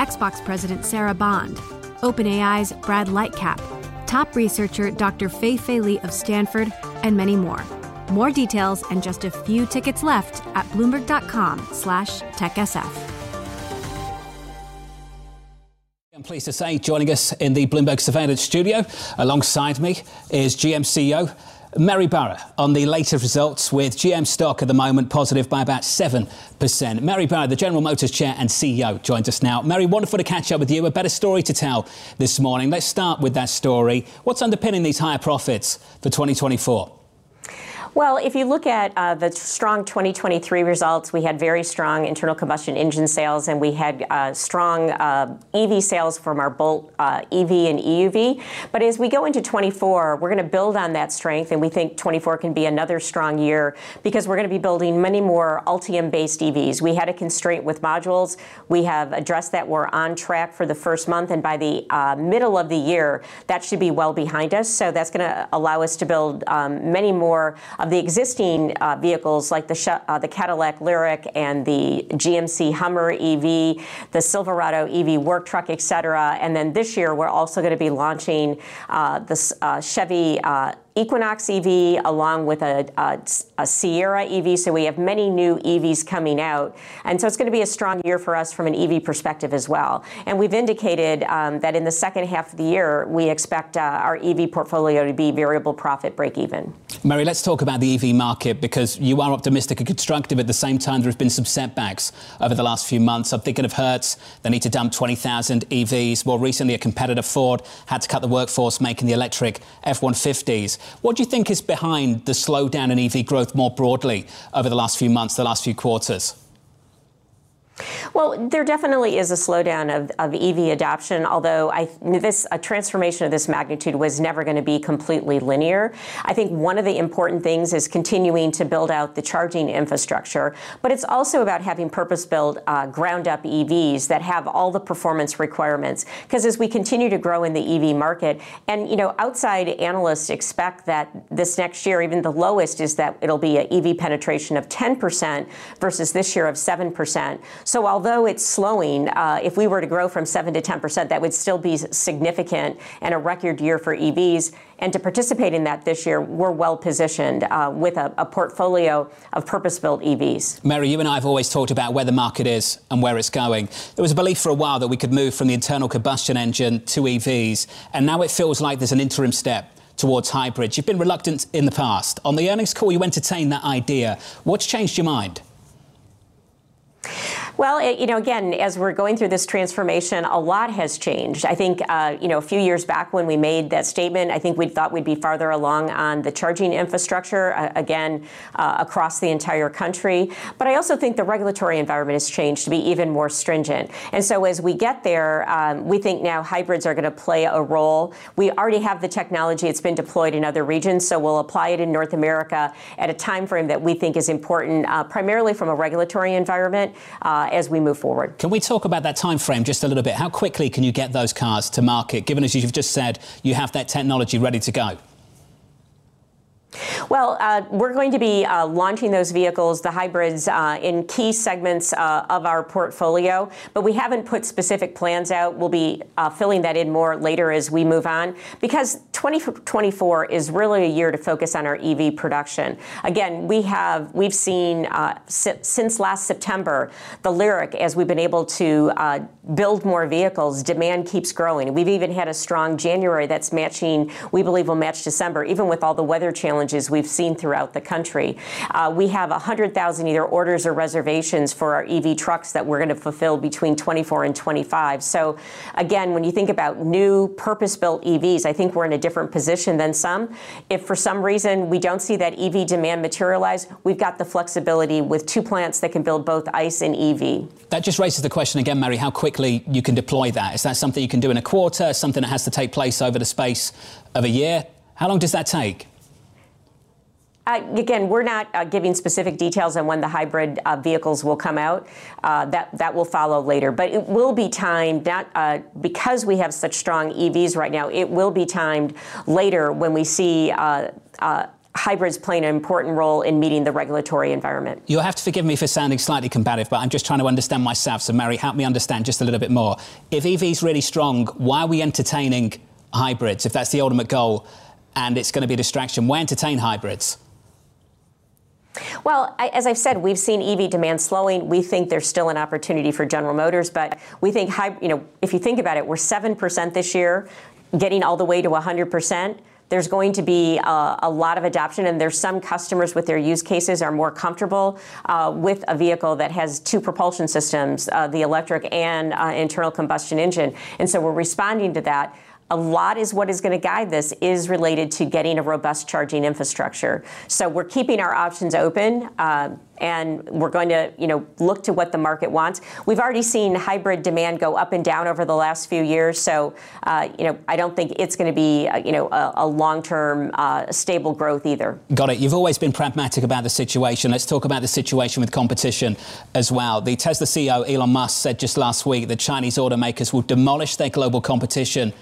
Xbox President Sarah Bond, OpenAI's Brad Lightcap, top researcher Dr. Fei Fei Li of Stanford, and many more. More details and just a few tickets left at bloomberg.com slash techsf. I'm pleased to say, joining us in the Bloomberg Surveillance studio alongside me is GM CEO Mary Barra on the latest results with GM stock at the moment positive by about 7%. Mary Barra, the General Motors Chair and CEO, joins us now. Mary, wonderful to catch up with you. A better story to tell this morning. Let's start with that story. What's underpinning these higher profits for 2024? Well, if you look at uh, the strong 2023 results, we had very strong internal combustion engine sales, and we had uh, strong uh, EV sales from our Bolt uh, EV and EUV. But as we go into 24, we're going to build on that strength, and we think 24 can be another strong year because we're going to be building many more Ultium-based EVs. We had a constraint with modules. We have addressed that. We're on track for the first month, and by the uh, middle of the year, that should be well behind us. So that's going to allow us to build um, many more of the existing uh, vehicles like the, uh, the Cadillac Lyriq and the GMC Hummer EV, the Silverado EV work truck, et cetera. And then this year, we're also going to be launching uh, the uh, Chevy uh, Equinox EV along with a, a, a, Sierra EV. So we have many new EVs coming out. And so it's going to be a strong year for us from an EV perspective as well. And we've indicated um, that in the second half of the year, we expect uh, our EV portfolio to be variable profit break even. Mary, let's talk about the EV market because you are optimistic and constructive. At the same time, there have been some setbacks over the last few months. I'm thinking of Hertz. They need to dump 20,000 EVs. More recently, a competitor, Ford, had to cut the workforce making the electric F 150s. What do you think is behind the slowdown in EV growth more broadly over the last few months, the last few quarters? Well, there definitely is a slowdown of, of EV adoption, although I, this a transformation of this magnitude was never going to be completely linear. I think one of the important things is continuing to build out the charging infrastructure, but it's also about having purpose-built, uh, ground-up EVs that have all the performance requirements. Because as we continue to grow in the EV market, and you know, outside analysts expect that this next year, even the lowest is that it'll be an EV penetration of 10% versus this year of 7%. So although it's slowing, uh, if we were to grow from 7 to 10 percent, that would still be significant and a record year for EVs. And to participate in that this year, we're well positioned uh, with a, a, portfolio of purpose-built EVs. Mary, you and I have always talked about where the market is and where it's going. There was a belief for a while that we could move from the internal combustion engine to EVs, and now it feels like there's an interim step towards hybrids. You've been reluctant in the past. On the earnings call, you entertained that idea. What's changed your mind? Well, you know, again, as we're going through this transformation, a lot has changed. I think, uh, you know, a few years back when we made that statement, I think we thought we'd be farther along on the charging infrastructure, uh, again, uh, across the entire country. But I also think the regulatory environment has changed to be even more stringent. And so as we get there, um, we think now hybrids are going to play a role. We already have the technology. It's been deployed in other regions, so we'll apply it in North America at a time frame that we think is important, uh, primarily from a regulatory environment. As we move forward. Can we talk about that time frame just a little bit? How quickly can you get those cars to market, given as you've just said, you have that technology ready to go? Well, uh, we're going to be uh, launching those vehicles, the hybrids, uh, in key segments uh, of our portfolio, but we haven't put specific plans out. We'll be uh, filling that in more later as we move on because 2024 is really a year to focus on our EV production. Again, we have we've seen uh, si- since last September the Lyriq as we've been able to build more vehicles. Demand keeps growing. We've even had a strong January that's matching. We believe will match December, even with all the weather challenges we've seen throughout the country. Uh, we have 100,000 either orders or reservations for our EV trucks that we're going to fulfill between 24 and 25. So, again, when you think about new purpose built EVs, I think we're in a different different position than some. If for some reason we don't see that EV demand materialize, we've got the flexibility with two plants that can build both ICE and EV. That just raises the question again, Mary, how quickly you can deploy that. Is that something you can do in a quarter, something that has to take place over the space of a year? How long does that take? Uh, again, we're not uh, giving specific details on when the hybrid uh, vehicles will come out. Uh, that that will follow later, but it will be timed. Not uh, because we have such strong EVs right now. It will be timed later when we see. Uh, hybrids playing an important role in meeting the regulatory environment. You'll have to forgive me for sounding slightly combative, but I'm just trying to understand myself. So, Mary, help me understand just a little bit more. If EV is really strong, why are we entertaining hybrids if that's the ultimate goal and it's going to be a distraction? Why entertain hybrids? Well, I, as I've said, we've seen EV demand slowing. We think there's still an opportunity for General Motors, but we think, high, you know, if you think about it, we're 7% this year, getting all the way to 100% there's going to be a, a, lot of adoption, and there's some customers with their use cases are more comfortable uh, with a vehicle that has two propulsion systems, uh, the electric and uh, internal combustion engine. And so we're responding to that a lot is what is going to guide this is related to getting a robust charging infrastructure. So we're keeping our options open. Uh, and we're going to, you know, look to what the market wants. We've already seen hybrid demand go up and down over the last few years, so uh, you know, I don't think it's going to be, uh, you know, a, a long-term uh, stable growth either. Got it. You've always been pragmatic about the situation. Let's talk about the situation with competition as well. The Tesla CEO Elon Musk said just last week that Chinese automakers will demolish their global competition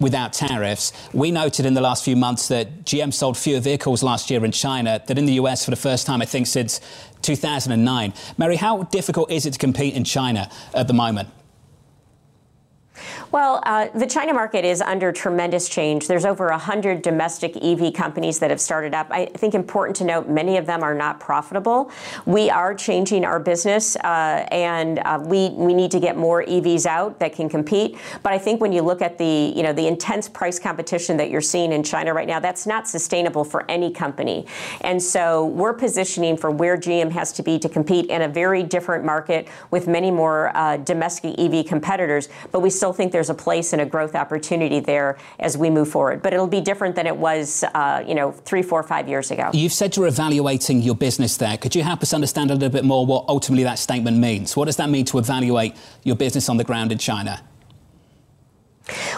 without tariffs. We noted in the last few months that GM sold fewer vehicles last year in China than in the US for the first time, I think, since 2009. Mary, how difficult is it to compete in China at the moment? Well, uh, the China market is under tremendous change. There's over 100 domestic EV companies that have started up. I think important to note, many of them are not profitable. We are changing our business, uh, and uh, we we need to get more EVs out that can compete. But I think when you look at the you know the intense price competition that you're seeing in China right now, that's not sustainable for any company. And so we're positioning for where GM has to be to compete in a very different market with many more uh, domestic EV competitors. But we still think there's a place and a growth opportunity there as we move forward. But it'll be different than it was, uh, you know, three, four, five years ago. You've said you're evaluating your business there. Could you help us understand a little bit more what ultimately that statement means? What does that mean to evaluate your business on the ground in China?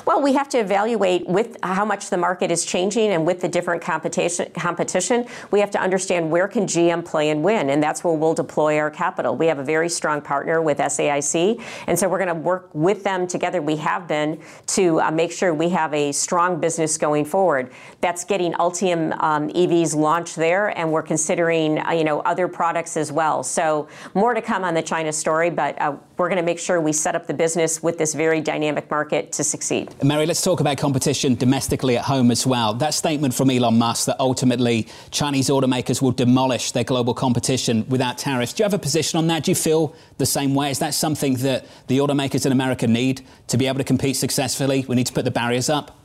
Well, we have to evaluate with how much the market is changing and with the different competition. Competition, we have to understand where can GM play and win, and that's where we'll deploy our capital. We have a very strong partner with SAIC, and so we're going to work with them together. We have been to uh, make sure we have a strong business going forward. That's getting Ultium um, EVs launched there, and we're considering uh, you know other products as well. So more to come on the China story, but uh, we're going to make sure we set up the business with this very dynamic market to succeed. Mary, let's talk about competition domestically at home as well. That statement from Elon Musk that ultimately Chinese automakers will demolish their global competition without tariffs. Do you have a position on that? Do you feel the same way? Is that something that the automakers in America need to be able to compete successfully? We need to put the barriers up?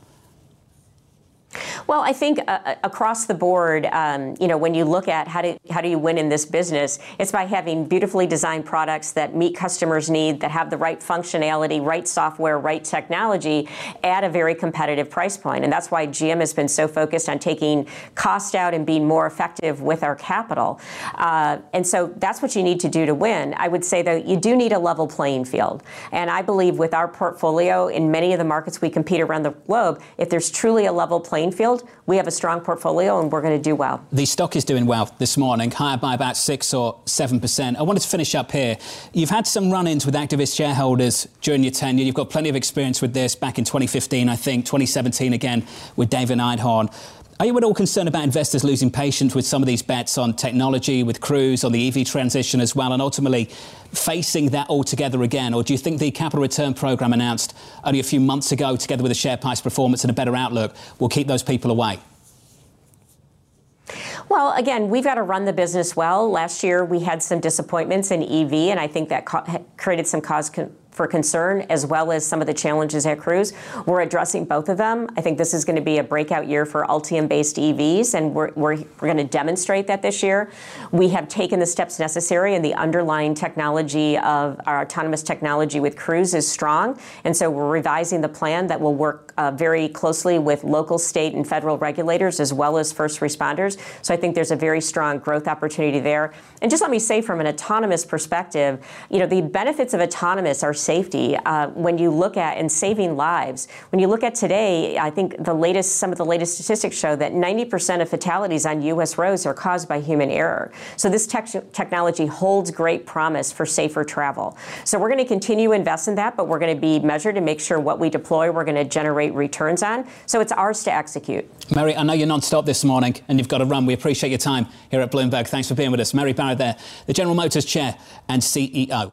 Well, I think uh, uh, across the board, um, you know, when you look at how do how do you win in this business, it's by having beautifully designed products that meet customers' need, that have the right functionality, right software, right technology, at a very competitive price point. And that's why GM has been so focused on taking cost out and being more effective with our capital. Uh, and so that's what you need to do to win. I would say that you do need a level playing field. And I believe with our portfolio in many of the markets we compete around the globe, if there's truly a level playing field field, we have a strong portfolio and we're going to do well. The stock is doing well this morning, higher by about 6 or 7%. I wanted to finish up here. You've had some run ins with activist shareholders during your tenure. You've got plenty of experience with this back in 2015, I think, 2017 again with David Einhorn. Are you at all concerned about investors losing patience with some of these bets on technology, with Cruise, on the EV transition as well, and ultimately facing that altogether again? Or do you think the capital return program announced only a few months ago, together with a share price performance and a better outlook, will keep those people away? Well, again, we've got to run the business well. Last year, we had some disappointments in EV, and I think that created some cause for concern, as well as some of the challenges at Cruise. We're addressing both of them. I think this is going to be a breakout year for Ultium based EVs, and we're, we're, we're going to demonstrate that this year. We have taken the steps necessary, and the underlying technology of our autonomous technology with Cruise is strong. And so we're revising the plan that will work uh, very closely with local, state, and federal regulators, as well as first responders. So I think there's a very strong growth opportunity there. And just let me say, from an autonomous perspective, you know, the benefits of autonomous are safety. Uh, when you look at and saving lives, when you look at today, I think the latest, some of the latest statistics show that 90% of fatalities on U.S. roads are caused by human error. So this tech- technology holds great promise for safer travel. So we're going to continue to invest in that, but we're going to be measured and make sure what we deploy, we're going to generate returns on. So it's ours to execute. Mary, I know you're non-stop this morning and you've got to run. We appreciate your time here at Bloomberg. Thanks for being with us. Mary Barra there, the General Motors Chair and CEO.